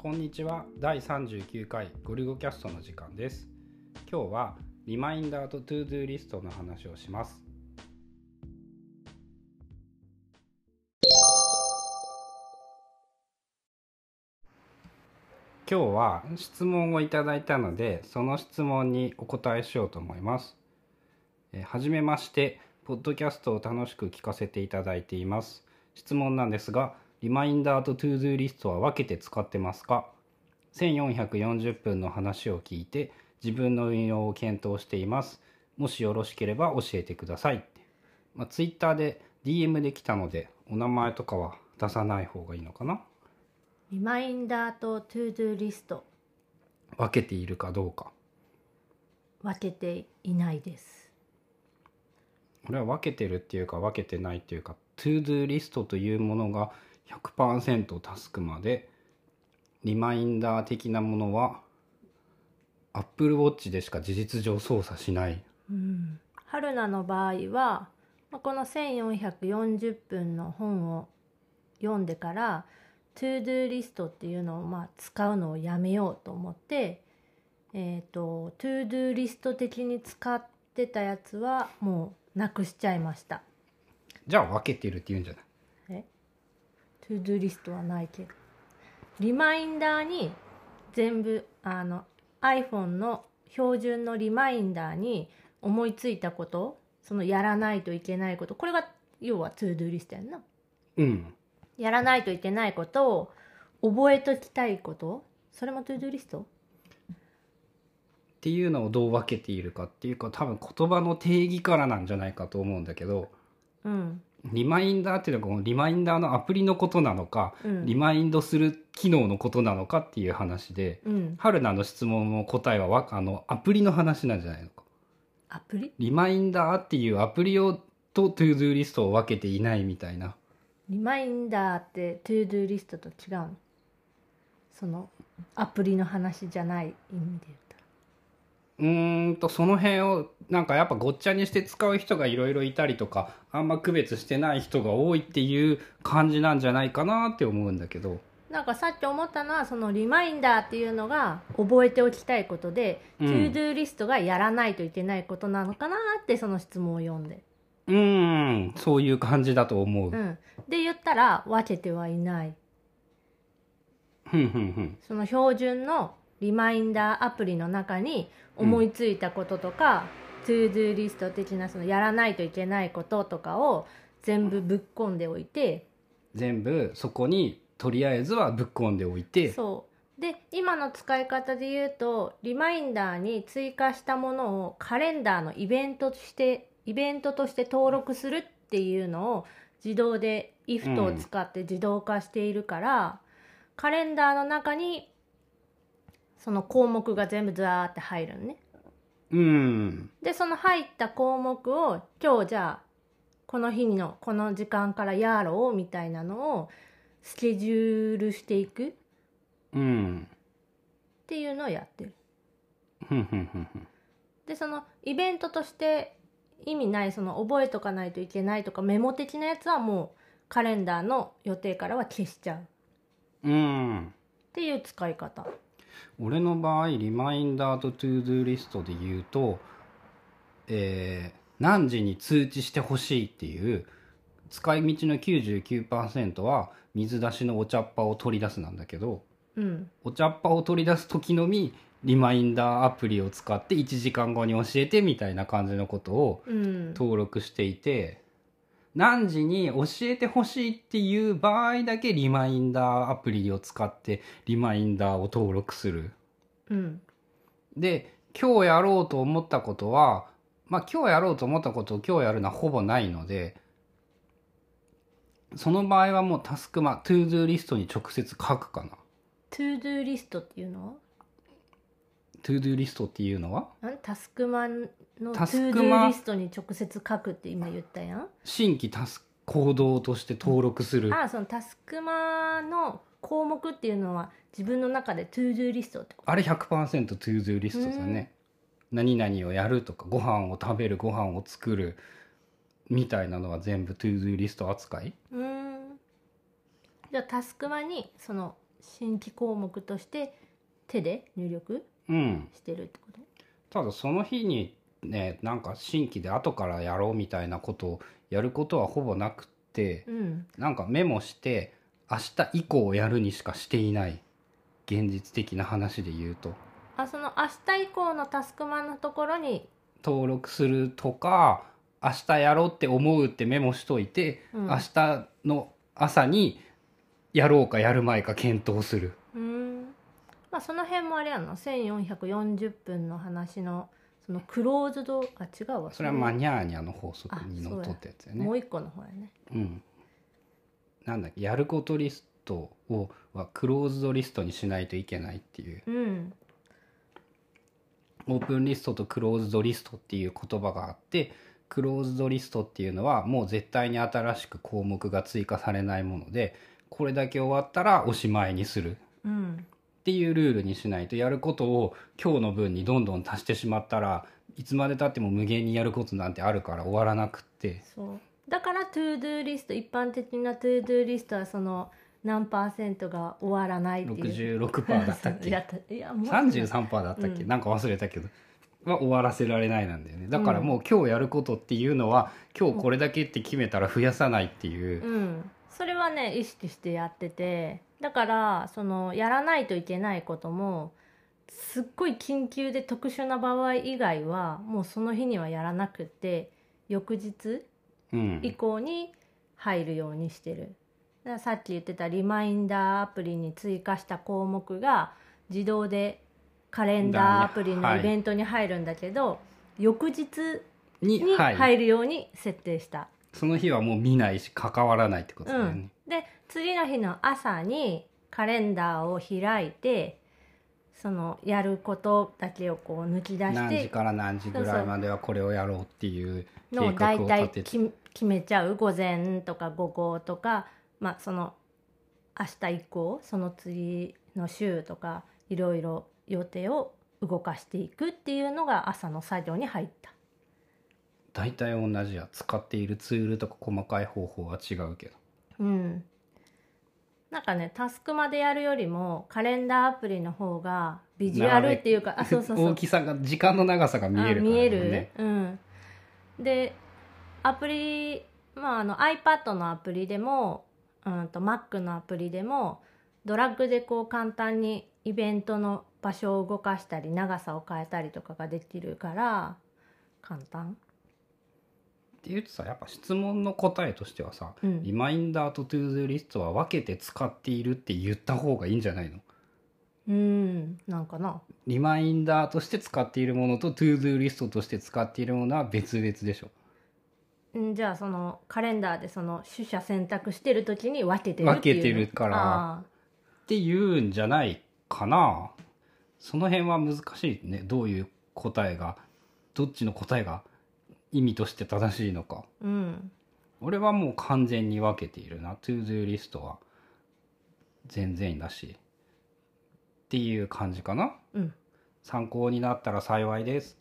こんにちは。第39回ゴリゴキャストの時間です。今日はリマインダーと ToDo リストの話をします。今日は質問をいただいたのでその質問にお答えしようと思います。えはじめましてポッドキャストを楽しく聞かせていただいています。質問なんですがリマインダーと ToDo リストは分けて使ってますか？1440分の話を聞いて自分の運用を検討しています。もしよろしければ教えてください。まあ、ツイッターで DM で来たのでお名前とかは出さない方がいいのかな？リマインダーと ToDo リスト。分けているかどうか。分けていないです。これは分けてるっていうか分けてないっていうか ToDo リストというものが100%タスクまで。リマインダー的なものは Apple Watch でしか事実上操作しない。うん。春菜の場合はまあこの1440分の本を読んでから ToDo リストっていうのをまあ使うのをやめようと思ってえっ、と ToDo リスト的に使ってたやつはもうなくしちゃいました。じゃあ分けてるって言うんじゃない？え ToDo リストはないけど。リマインダーに全部あの iPhone の標準のリマインダーに思いついたことそのやらないといけないこと。これが要は ToDo リストやんな。うん。やらないといけないことを覚えときたいこと。それも ToDo リスト？っていうのをどう分けているかっていうか多分言葉の定義からなんじゃないかと思うんだけど。うんリマインダーっていうのはこのリマインダーのアプリのことなのか、うん。リマインドする機能のことなのかっていう話で、うん。春菜の質問の答えはわあのアプリの話なんじゃないのか。アプリ？リマインダーっていうアプリをと ToDo リストを分けていないみたいな。リマインダーって ToDo リストと違うの？そのアプリの話じゃない意味でうーんとその辺をなんかやっぱごっちゃにして使う人がいろいろいたりとかあんま区別してない人が多いっていう感じなんじゃないかなって思うんだけど。なんかさっき思ったのはそのリマインダーっていうのが覚えておきたいことで、うん。 ToDo リストがやらないといけないことなのかなってその質問を読んで、うーんそういう感じだと思う。うん、で言ったら分けてはいない。ふんふんふん。その標準のリマインダーアプリの中に思いついたこととか、 ToDo リスト的なそのやらないといけないこととかを全部ぶっ込んでおいて全部そこにとりあえずはぶっ込んでおいて。そう。で今の使い方で言うとリマインダーに追加したものをカレンダーのイベントとしてイベントとして登録するっていうのを自動で IFT を使って自動化しているから、カレンダーの中にその項目が全部ザーって入るのね。うん。でその入った項目を今日じゃあこの日のこの時間からやろうみたいなのをスケジュールしていく。っうん。ていうのをやってる。ふんふんふんふんでそのイベントとして意味ないその覚えとかないといけないとかメモ的なやつはもうカレンダーの予定からは消しちゃう。っうん。ていう使い方俺の場合リマインダーと ToDo リストで言うと、えー何時に通知してほしいっていう使い道の99%は水出しのお茶っ葉を取り出すなんだけどうん。お茶っ葉を取り出す時のみリマインダーアプリを使って1時間後に教えてみたいな感じのことをうん。登録していて何時に教えてほしいっていう場合だけリマインダーアプリを使ってリマインダーを登録する。うんで今日やろうと思ったことはまあ今日やろうと思ったことを今日やるのはほぼないのでその場合はもうタスクマ ToDo リストに直接書くかな。トゥードゥーリストっていうのは？トゥードゥーリストっていうのは？タスクマの ToDo リストに直接書くって今言ったやん？新規タスク行動として登録する。ああそのタスクマの項目っていうのは自分の中で ToDo リストってこと？あれ100% ToDo リストだね。何々をやるとかご飯を食べるご飯を作るみたいなのは全部 ToDo リスト扱い？うーん。じゃあタスクマにその新規項目として手で入力うんしてるってこと？ただその日にねなんか新規で後からやろうみたいなことをやることはほぼなくってうん。なんかメモして明日以降やるにしかしていない現実的な話で言うと。あその明日以降のタスクマのところに？登録するとか明日やろうって思うってメモしといて、うん。明日の朝にやろうかやる前か検討するまあその辺もあれやんの？1440分の話のそのクローズド？あ違うわ。それはマニャーニャの法則にのっとったやつやね。もう一個の方やね。うん。なんだっけ？やることリストをはクローズドリストにしないといけないっていう。うん。オープンリストとクローズドリストっていう言葉があってクローズドリストっていうのはもう絶対に新しく項目が追加されないものでこれだけ終わったらおしまいにする。うんっていうルールにしないとやることを今日の分にどんどん足してしまったらいつまでたっても無限にやることなんてあるから終わらなくって。そう。だから ToDo リスト一般的な ToDo リストはその何パーセントが終わらないっていう。66%だったっけ？やったいやもう33%だったっけ、うん。なんか忘れたけど。は終わらせられないなんだよね。だからもう今日やることっていうのは今日これだけって決めたら増やさないっていう、うん。それはね意識してやっててだからそのやらないといけないこともすっごい緊急で特殊な場合以外はもうその日にはやらなくて翌日うん。以降に入るようにしてる。だからさっき言ってたリマインダーアプリに追加した項目が自動でカレンダーアプリのイベントに入るんだけど、翌日に入るように設定した、その日はもう見ないし関わらないってことだよね、で次の日の朝にカレンダーを開いてそのやることだけをこう抜き出し何時てから何時ぐらいまではこれをやろうっていう計のを大体決めちゃう午前とか午後とか、まあ、その明日以降その次の週とかいろいろ予定を動かしていくっていうのが朝の作業に入った。大体同じや。使っているツールとか細かい方法は違うけど。うん、なんかねタスクまでやるよりもカレンダーアプリの方がビジュアルっていうかあそうそうそう。大きさが時間の長さが見えるからあ見える、ね。うん。でアプリまああの iPad のアプリでも、うん、と Mac のアプリでもドラッグでこう簡単にイベントの場所を動かしたり長さを変えたりとかができるから簡単って言うとさやっぱ質問の答えとしてはさ、うん。リマインダーと ToDo リストは分けて使っているって言った方がいいんじゃないの？うんなんかな。リマインダーとして使っているものと ToDo リストとして使っているものは別々でしょ。んじゃあそのカレンダーでその取捨選択してる時に分けてるっていうの分けてるからあ。っていうんじゃないかな。その辺は難しいね。どういう答えがどっちの答えが意味として正しいのか。ーうん。俺はもう完全に分けているな。 ToDo リストは。全然だし。っていう感じかな。うん。参考になったら幸いです